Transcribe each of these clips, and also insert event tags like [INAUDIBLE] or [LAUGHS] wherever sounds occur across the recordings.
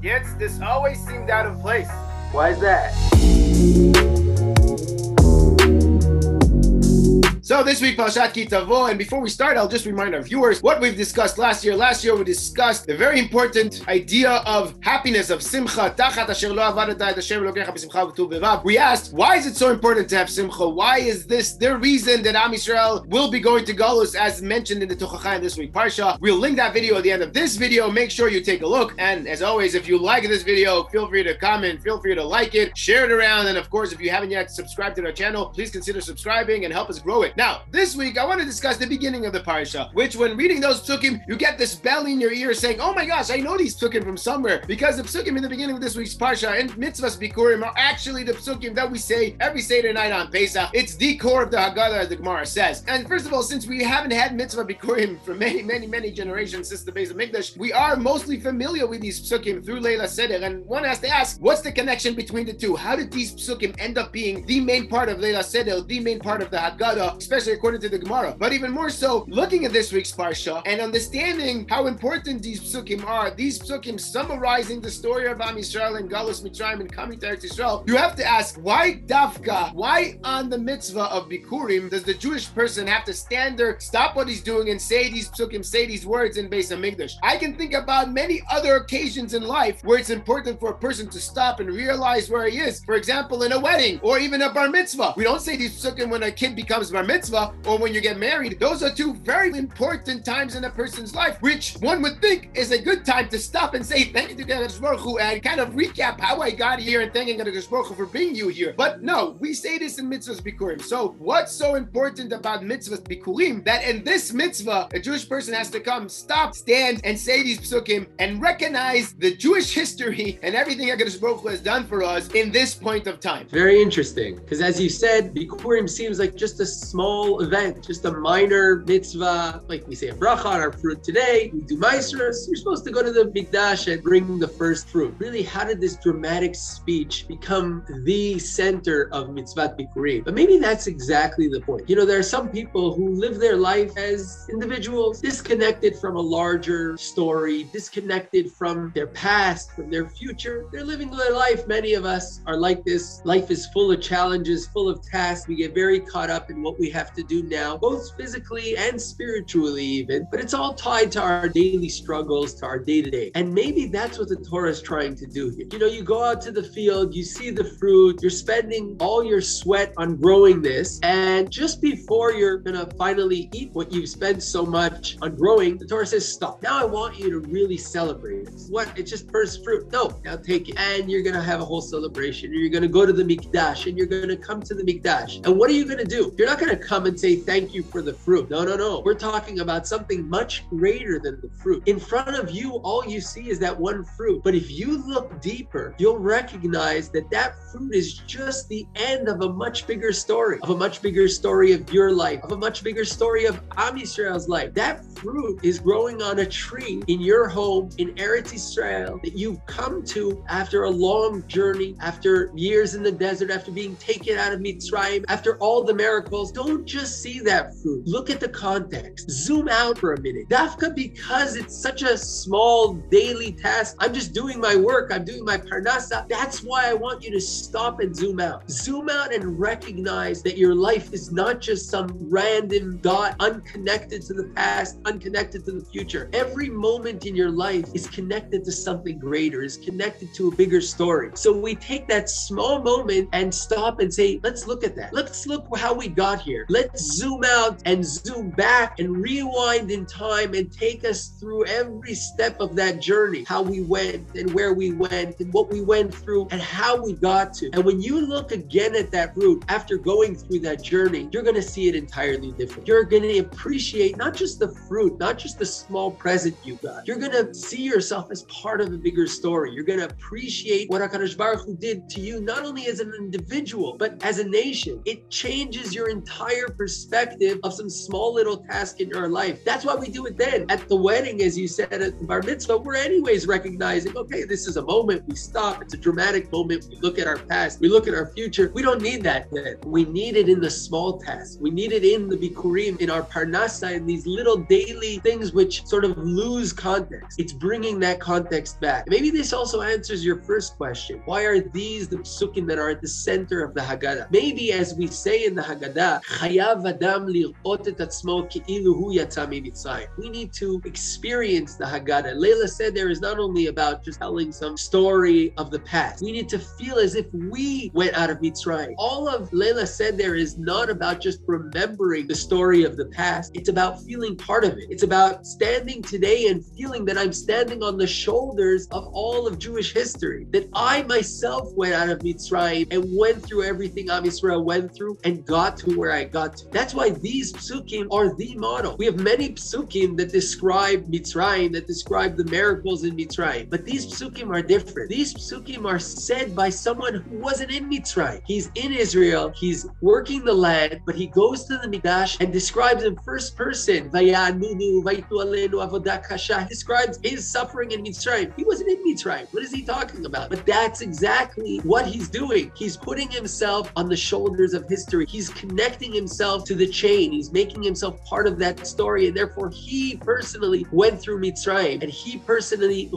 Yet this always seemed out of place. Why is that? So this week, Parashat Ki Tavo, and before we start, I'll just remind our viewers what we've discussed last year. Last year, we discussed the very important idea of happiness, of simcha. We asked, why is it so important to have simcha? Why is this the reason that Am Yisrael will be going to Galus, as mentioned in the Tochacha in this week Parsha? We'll link that video at the end of this video. Make sure you take a look. And as always, if you like this video, feel free to comment, feel free to like it, share it around, and of course, if you haven't yet subscribed to our channel, please consider subscribing and help us grow it. Now, this week I want to discuss the beginning of the parsha, which when reading those psukim, you get this bell in your ear saying, "Oh my gosh, I know these psukim from somewhere," because the psukim in the beginning of this week's parsha and mitzvahs bikurim are actually the psukim that we say every Seder night on Pesach. It's the core of the Haggadah, as the Gemara says. And first of all, since we haven't had mitzvah bikurim for many, many, many generations since the Beis Hamikdash, we are mostly familiar with these psukim through Leila Seder. And one has to ask, what's the connection between the two? How did these psukim end up being the main part of Leila Seder, the main part of the Haggadah, especially according to the Gemara. But even more so, looking at this week's Parsha and understanding how important these psukim are, these psukim summarizing the story of Am Yisrael and Galus Mitzrayim and coming to Eretz Yisrael, you have to ask, why Dafka? Why on the mitzvah of Bikurim does the Jewish person have to stand there, stop what he's doing, and say these psukim, say these words in Beis Hamikdash? I can think about many other occasions in life where it's important for a person to stop and realize where he is. For example, in a wedding or even a bar mitzvah. We don't say these psukim when a kid becomes bar mitzvah or when you get married. Those are two very important times in a person's life, which one would think is a good time to stop and say thank you to Kadosh Baruch Hu and kind of recap how I got here and thanking Kadosh Baruch Hu for bringing you here. But no, we say this in mitzvahs bikurim. So what's so important about mitzvahs bikurim that in this mitzvah a Jewish person has to come, stop, stand, and say these psukim and recognize the Jewish history and everything Kadosh Baruch Hu has done for us in this point of time. Very interesting, because as you said, Bikurim seems like just a small event, just a minor mitzvah. Like we say a bracha on our fruit today, we do maasros. You're supposed to go to the mikdash and bring the first fruit. Really, how did this dramatic speech become the center of mitzvah Bikurim? But maybe that's exactly the point. You know, there are some people who live their life as individuals, disconnected from a larger story, disconnected from their past, from their future. They're living their life. Many of us are like this. Life is full of challenges, full of tasks. We get very caught up in what we have to do now, both physically and spiritually, even. But it's all tied to our daily struggles, to our day to day. And maybe that's what the Torah is trying to do here. You know, you go out to the field, you see the fruit, you're spending all your sweat on growing this. And just before you're going to finally eat what you've spent so much on growing, the Torah says, stop. Now I want you to really celebrate. It's what? It's just first fruit. No, now take it. And you're going to have a whole celebration. You're going to go to the Mikdash and you're going to come to the Mikdash. And what are you going to do? You're not going to come and say thank you for the fruit. No, no, no. We're talking about something much greater than the fruit. In front of you, all you see is that one fruit. But if you look deeper, you'll recognize that that fruit is just the end of a much bigger story, of a much bigger story of your life, of a much bigger story of Am Yisrael's life. That fruit is growing on a tree in your home in Eretz Israel that you've come to after a long journey, after years in the desert, after being taken out of Mitzrayim, after all the miracles. Don't just see that fruit. Look at the context. Zoom out for a minute. Dafka, because it's such a small daily task, I'm just doing my work, I'm doing my parnasa. That's why I want you to stop and zoom out. Zoom out and recognize that your life is not just some random dot unconnected to the past, unconnected to the future. Every moment in your life is connected to something greater, is connected to a bigger story. So we take that small moment and stop and say, let's look at that. Let's look how we got here. Let's zoom out and zoom back and rewind in time and take us through every step of that journey, how we went and where we went and what we went through and how we got to. And when you look again at that route after going through that journey, you're going to see it entirely different. You're going to appreciate not just the fruit, not just the small present you got. You're going to see yourself as part of a bigger story. You're going to appreciate what HaKadosh Baruch Hu did to you, not only as an individual, but as a nation. It changes your entire perspective of some small little task in your life. That's why we do it then. At the wedding, as you said, at the bar mitzvah, we're anyways recognizing, okay, this is a moment. We stop. It's a dramatic moment. We look at our past. We look at our future. We don't need that then. We need it in the small tasks. We need it in the bikurim, in our parnasa, in these little daily daily things which sort of lose context. It's bringing that context back. Maybe this also answers your first question. Why are these the psukim that are at the center of the Haggadah? Maybe as we say in the Haggadah, chayav adam lirot et atzmo ki'ilu hu yatsa We need to experience the Haggadah. Leila Seder is not only about just telling some story of the past. We need to feel as if we went out of Mitzrayim. All of Leila Seder is not about just remembering the story of the past. It's about feeling part of it. It's about standing today and feeling that I'm standing on the shoulders of all of Jewish history. That I myself went out of Mitzrayim and went through everything Am Yisrael went through and got to where I got to. That's why these psukim are the model. We have many psukim that describe Mitzrayim, that describe the miracles in Mitzrayim, but these psukim are different. These psukim are said by someone who wasn't in Mitzrayim. He's in Israel, he's working the land, but he goes to the Mikdash and describes in first person, describes his suffering in Mitzrayim. He wasn't in Mitzrayim. What is he talking about? But that's exactly what he's doing. He's putting himself on the shoulders of history. He's connecting himself to the chain. He's making himself part of that story. And therefore, he personally went through Mitzrayim and he personally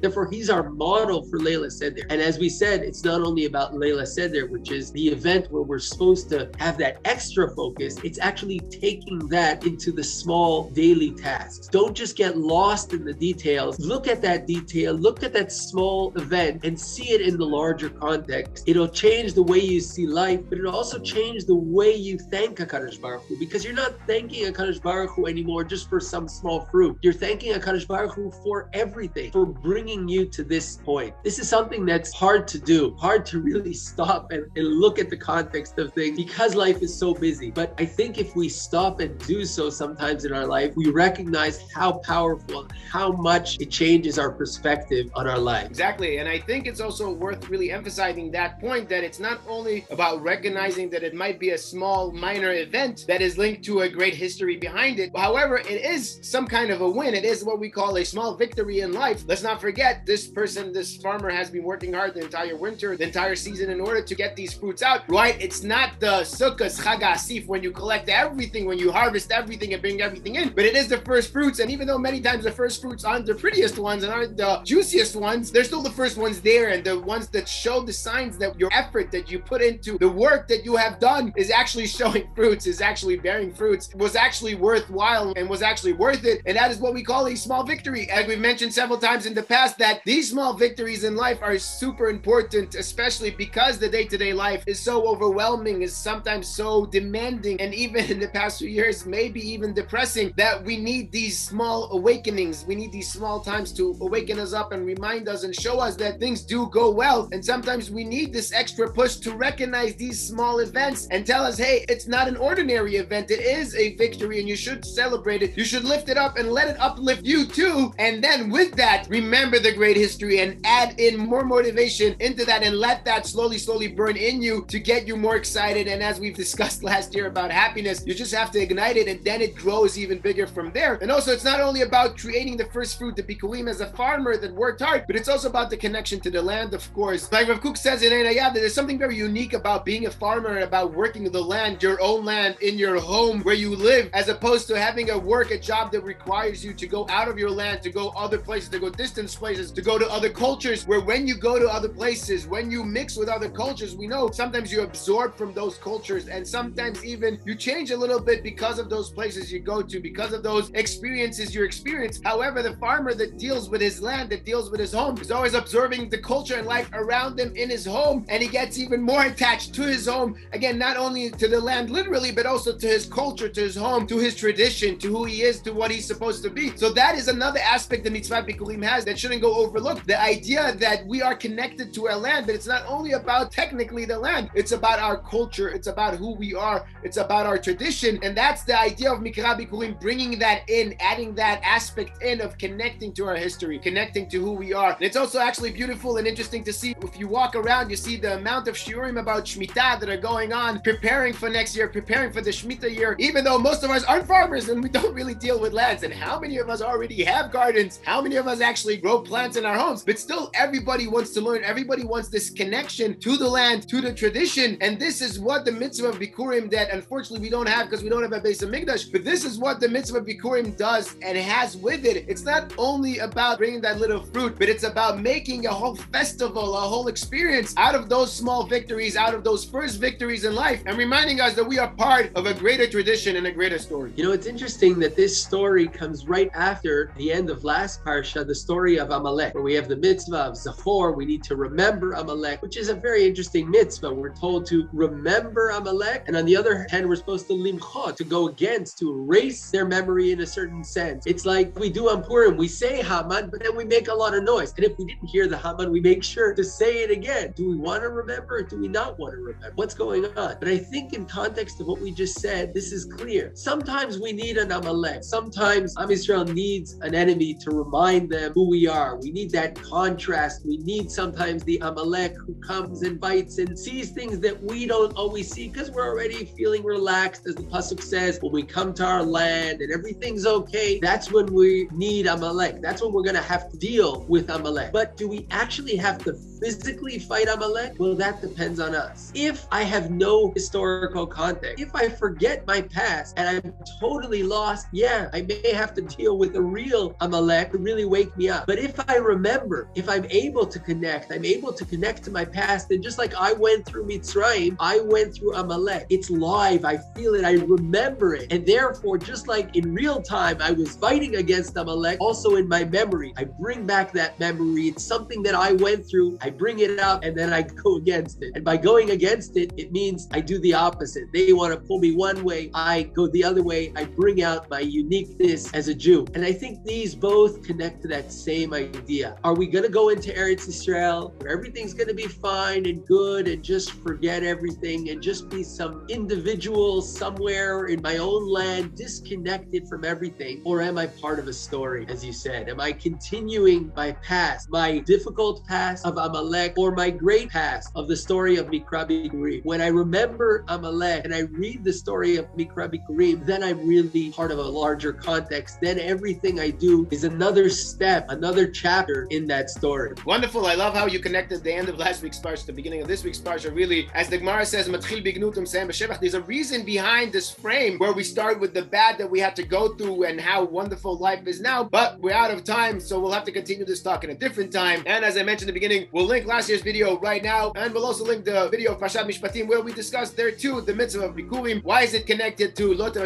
Therefore, he's our model for Layla Seder. And as we said, it's not only about Layla Seder, which is the event where we're supposed to have that extra focus, it's actually taking that into the small daily tasks. Don't just get lost in the details. Look at that detail, look at that small event and see it in the larger context. It'll change the way you see life, but it'll also change the way you thank HaKadosh Baruch Hu because you're not thanking HaKadosh Baruch Hu anymore just for some small fruit. You're thanking HaKadosh Baruch Hu for everything, for bringing you to this point. This is something that's hard to do, hard to really stop and, and look at the context of things because life is so busy. But I think if we stop and do so sometimes in our life, we recognize how powerful, how much it changes our perspective on our life. Exactly. And I think it's also worth really emphasizing that point that it's not only about recognizing that it might be a small, minor event that is linked to a great history behind it. However, it is some kind of a win. It is what we call a small victory in life. Let's not forget this person, this farmer has been working hard the entire winter, the entire season in order to get these fruits out, right? It's not the Sukkot Chag HaAsif when you collect everything, when you harvest everything and bring everything in, but it is the first fruits. And even though many times the first fruits aren't the prettiest ones and aren't the juiciest ones, they're still the first ones there and the ones that show the signs that your effort that you put into the work that you have done is actually showing [LAUGHS] fruits, is actually bearing fruits, was actually worthwhile and was actually worth it. And that is what we call a small victory. As we've mentioned several times in the past, that these small victories in life are super important, especially because the day to day life is so overwhelming, is sometimes so demanding, and even in the past few years, maybe even depressing, that we need these small awakenings. We need these small times to awaken us up and remind us and show us that things do go well. And sometimes we need this extra push to recognize these small events and tell us, hey, it's not an ordinary event. It is a victory and you should celebrate it. You should lift it up and let it uplift you too. And then with that, remember the great history and add in more motivation into that and let that slowly, slowly burn in you to get you more excited. And as we've [LAUGHS] discussed last year about happiness, you just have to ignite it and then it grows even bigger from there. And also, it's not only about creating the first fruit, the bikulim as a farmer that worked hard, but it's also about the connection to the land, of course. Like Rav Kook says in Ein Ayah, there's something very unique about being a farmer and about working the land, your own land in your home where you live, as opposed to having a work, a job that requires you to go out of your land, to go other places, to go distance places, to go to other cultures, where when you go to other places, when you mix with other cultures, we know sometimes you absorb from those cultures and sometimes even you change a little bit because of those places you go to, because of those experiences you experience. However, the farmer that deals with his land, that deals with his home, is always observing the culture and life around him in his home, and he gets even more attached to his home. Again, not only to the land literally, but also to his culture, to his home, to his tradition, to who he is, to what he's supposed to be. So that is another aspect the mitzvah bikulim has that shouldn't go overlooked. The idea that we are connected to our land, but it's not only about technically the land, it's about our culture, it's about who we are, it's about our tradition, and that's the idea of Mikra Bikurim, bringing that in, adding that aspect in of connecting to our history, connecting to who we are. And it's also actually beautiful and interesting to see if you walk around, you see the amount of shiurim about Shemitah that are going on, preparing for next year, preparing for the Shemitah year, even though most of us aren't farmers and we don't really deal with lands. And how many of us already have gardens? How many of us actually grow plants in our homes? But still, everybody wants to learn, everybody wants this connection to the land, to the tradition. And this is what the mitzvah of Bikurim that unfortunately we don't have because we don't have a Beis Hamikdash. But this is what the mitzvah of Bikurim does and has with it. It's not only about bringing that little fruit, but it's about making a whole festival, a whole experience out of those small victories, out of those first victories in life, and reminding us that we are part of a greater tradition and a greater story. You know, it's interesting that this story comes right after the end of last parsha, the story of Amalek, where we have the mitzvah of Zachor. We need to remember Amalek, which is a very interesting mitzvah. We're told to remember Amalek, and on the other hand, we're supposed to limchot, to go against, to erase their memory in a certain sense. It's like we do on Purim, we say Haman, but then we make a lot of noise. And if we didn't hear the Haman, we make sure to say it again. Do we want to remember or do we not want to remember? What's going on? But I think in context of what we just said, this is clear. Sometimes we need an Amalek. Sometimes Am Israel needs an enemy to remind them who we are. We need that contrast. We need sometimes the Amalek who comes and bites and sees things that we don't always see because we're already feeling relaxed, as the Pasuk says, when we come to our land and everything's okay. That's when we need Amalek. That's when we're going to have to deal with Amalek. But do we actually have to physically fight Amalek? Well, that depends on us. If I have no historical context, if I forget my past and I'm totally lost, yeah, I may have to deal with a real Amalek to really wake me up. But if I remember, if I'm able to connect, I'm able to connect to my past, and just like I went through Mitzrayim, I went through Amalek. It's live. I feel it. I remember it. And therefore, just like in real time, I was fighting against Amalek, also in my memory, I bring back that memory. It's something that I went through. I bring it up and then I go against it. And by going against it, it means I do the opposite. They want to pull me one way, I go the other way. I bring out my uniqueness as a Jew. And I think these both connect to that same idea. Are we going to go into Eretz Israel where everything's going to be fine and good and just forget everything and just be some individual somewhere in my own land, disconnected from everything? Or am I part of a story, as you said? Am I continuing my past, my difficult past of Amalek, or my great past of the story of Mikra Bikurim? When I remember Amalek and I read the story of Mikra Bikurim, then I'm really part of a larger context. Then everything I do is another step, another chapter in that story. Wonderful. I love how you connected the end of last week's parsha to the beginning of this week's parsha. Really, as the Gemara says, "Matchil bignutum b'shevach." There's a reason behind this frame where we start with the bad that we had to go through and how wonderful life is now. But we're out of time, so we'll have to continue this talk in a different time. And as I mentioned in the beginning, we'll link last year's video right now, and we'll also link the video Parshat Mishpatim where we discussed there too the mitzvah of Bikurim. Why is it connected to Lot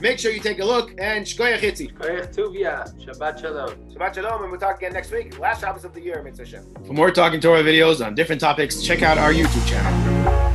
Make sure you take a look and Shkoyach Hitzi. Shabbat Shalom. Shabbat Shalom, and we'll talk again next week. Last Shabbos of the year, Mitzvah For more Talking Torah videos on different topics, check out our YouTube channel.